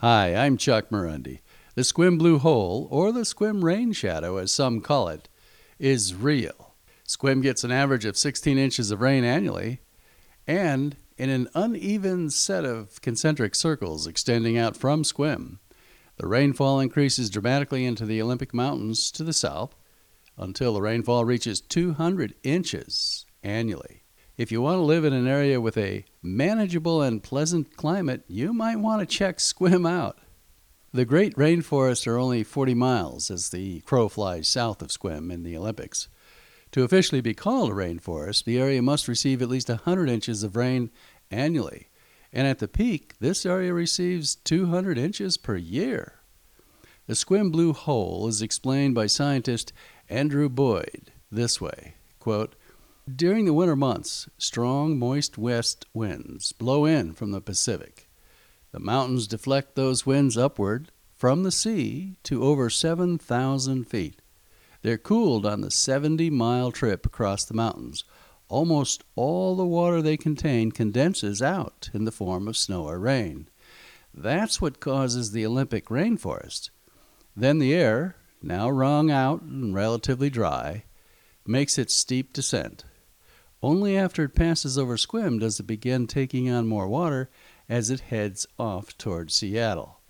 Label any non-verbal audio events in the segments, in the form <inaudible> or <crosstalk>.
Hi, I'm Chuck Marunde. The Sequim Blue Hole, or the Sequim Rain Shadow as some call it, is real. Sequim gets an average of 16 inches of rain annually, and in an uneven set of concentric circles extending out from Sequim. The rainfall increases dramatically into the Olympic Mountains to the south until the rainfall reaches 200 inches annually. If you want to live in an area with a manageable and pleasant climate, you might want to check Sequim out. The Great Rainforests are only 40 miles as the crow flies south of Sequim in the Olympics. To officially be called a rainforest, the area must receive at least 100 inches of rain annually. And at the peak, this area receives 200 inches per year. The Sequim Blue Hole is explained by scientist Andrew Boyd this way quote, During the winter months, strong, moist west winds blow in from the Pacific. The mountains deflect those winds upward from the sea to over 7,000 feet. They're cooled on the 70 mile trip across the mountains. Almost all the water they contain condenses out in the form of snow or rain. That's what causes the Olympic rainforest. Then the air, now wrung out and relatively dry, makes its steep descent. Only after it passes over Sequim does it begin taking on more water as it heads off toward Seattle.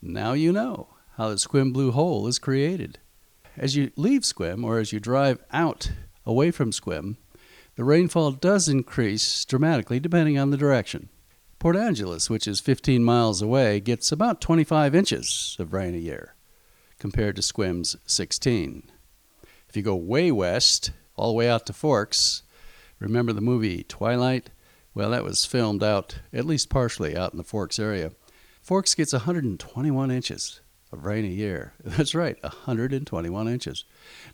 Now you know how the Sequim Blue Hole is created. As you leave Sequim or as you drive out away from Sequim, the rainfall does increase dramatically depending on the direction. Port Angeles, which is 15 miles away, gets about 25 inches of rain a year compared to Sequim's 16. If you go way west, all the way out to Forks, remember the movie Twilight? Well, that was filmed out, at least partially, out in the Forks area. Forks gets 121 inches of rain a year. <laughs> That's right, 121 inches.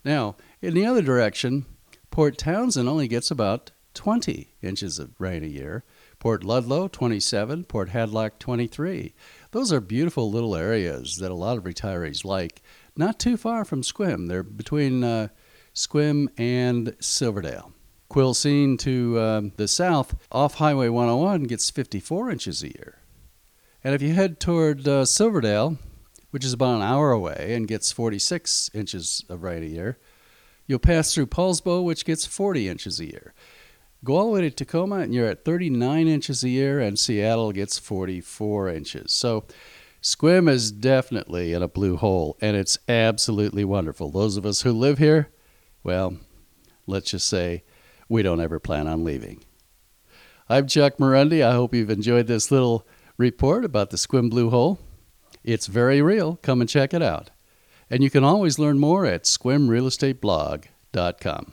Now, in the other direction, Port Townsend only gets about 20 inches of rain a year. Port Ludlow, 27. Port Hadlock, 23. Those are beautiful little areas that a lot of retirees like. Not too far from Sequim. They're between uh, Sequim and Silverdale. Quilcene to uh, the south, off Highway 101, gets 54 inches a year. And if you head toward uh, Silverdale, which is about an hour away and gets 46 inches of rain a year, you'll pass through Poulsbo, which gets 40 inches a year. Go all the way to Tacoma, and you're at 39 inches a year, and Seattle gets 44 inches. So, Sequim is definitely in a blue hole, and it's absolutely wonderful. Those of us who live here, well, let's just say we don't ever plan on leaving. I'm Chuck Marunde. I hope you've enjoyed this little report about the Sequim Blue Hole. It's very real. Come and check it out. And you can always learn more at sequimrealestateblog.com.